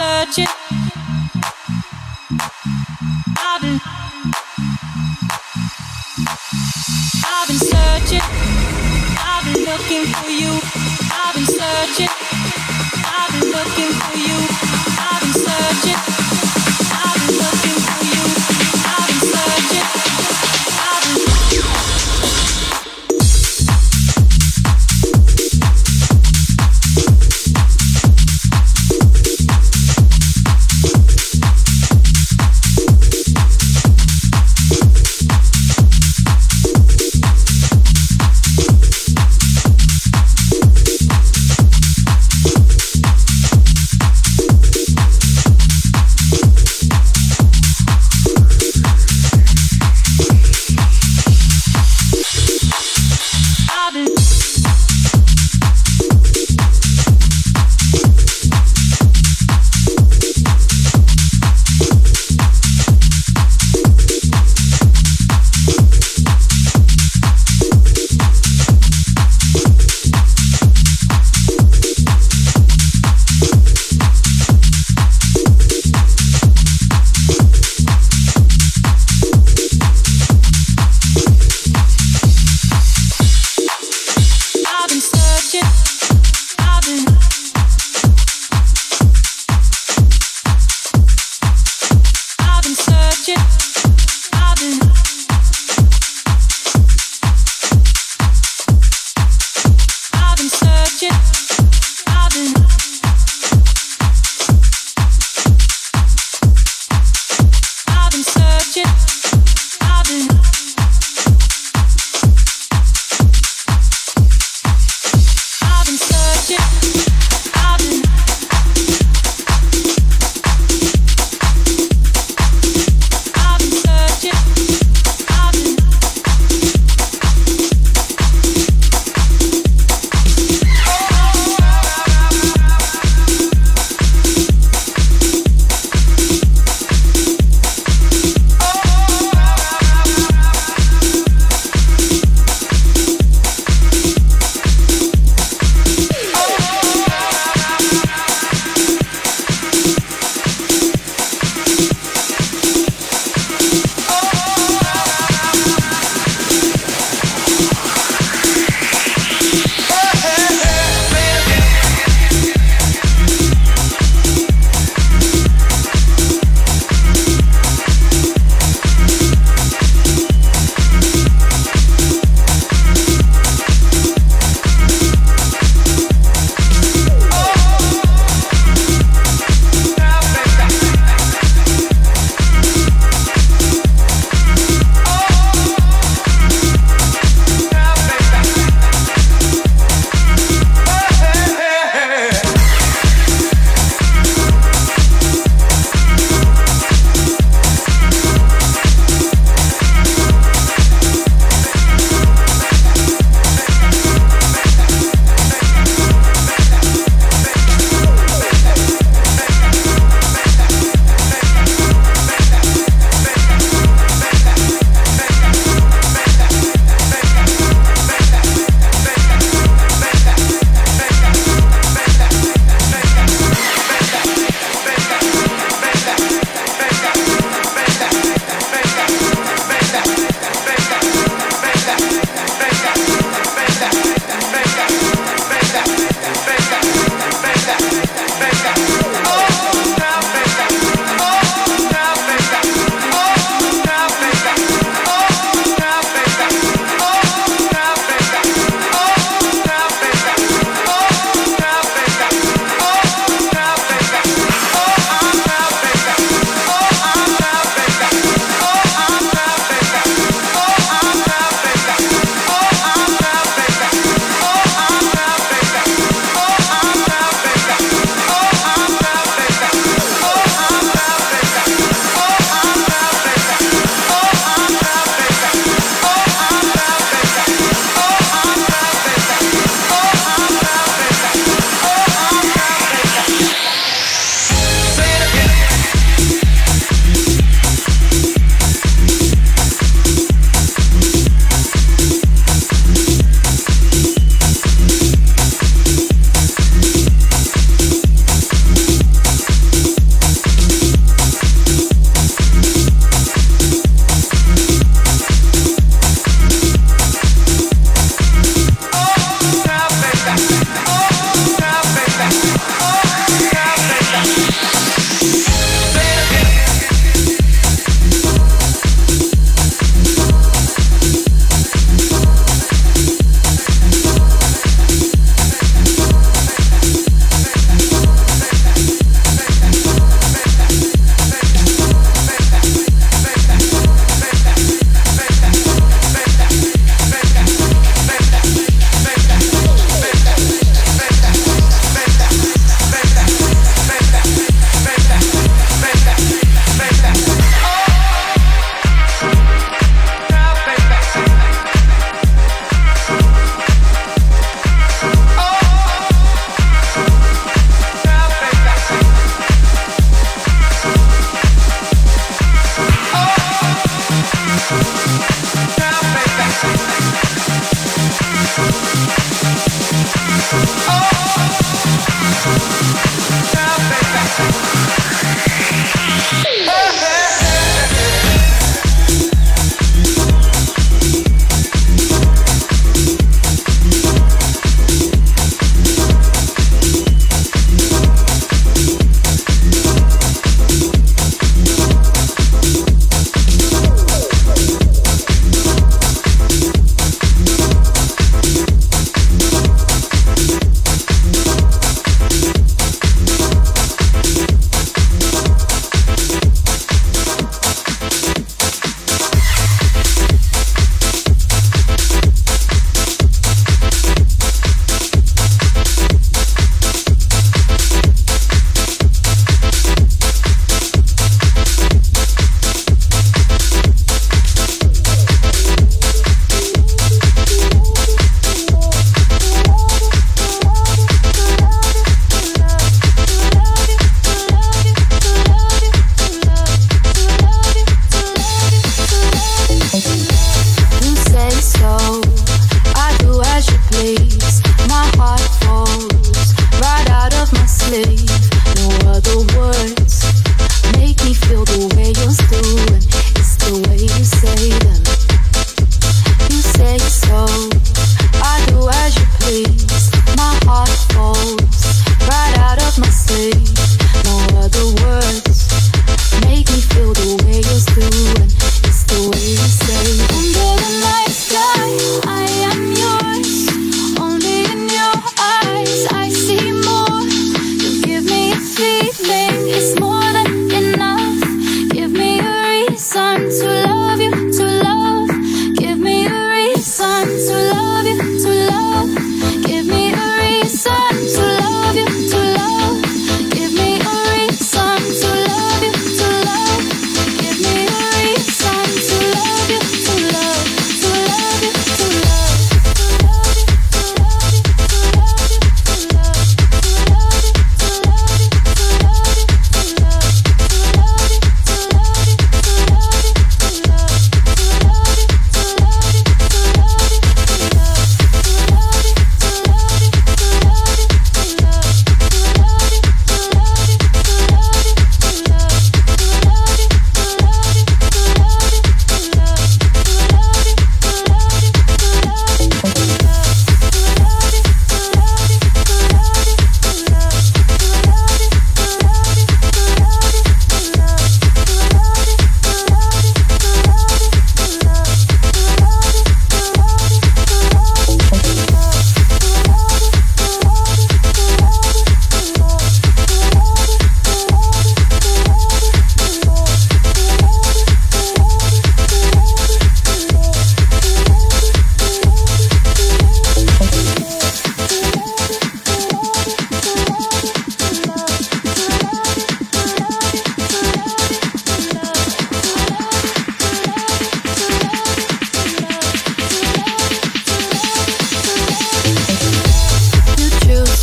searching. I've been. I've been searching. I've been looking for you. I've been searching. I've been looking for you. I've been searching.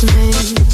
listening.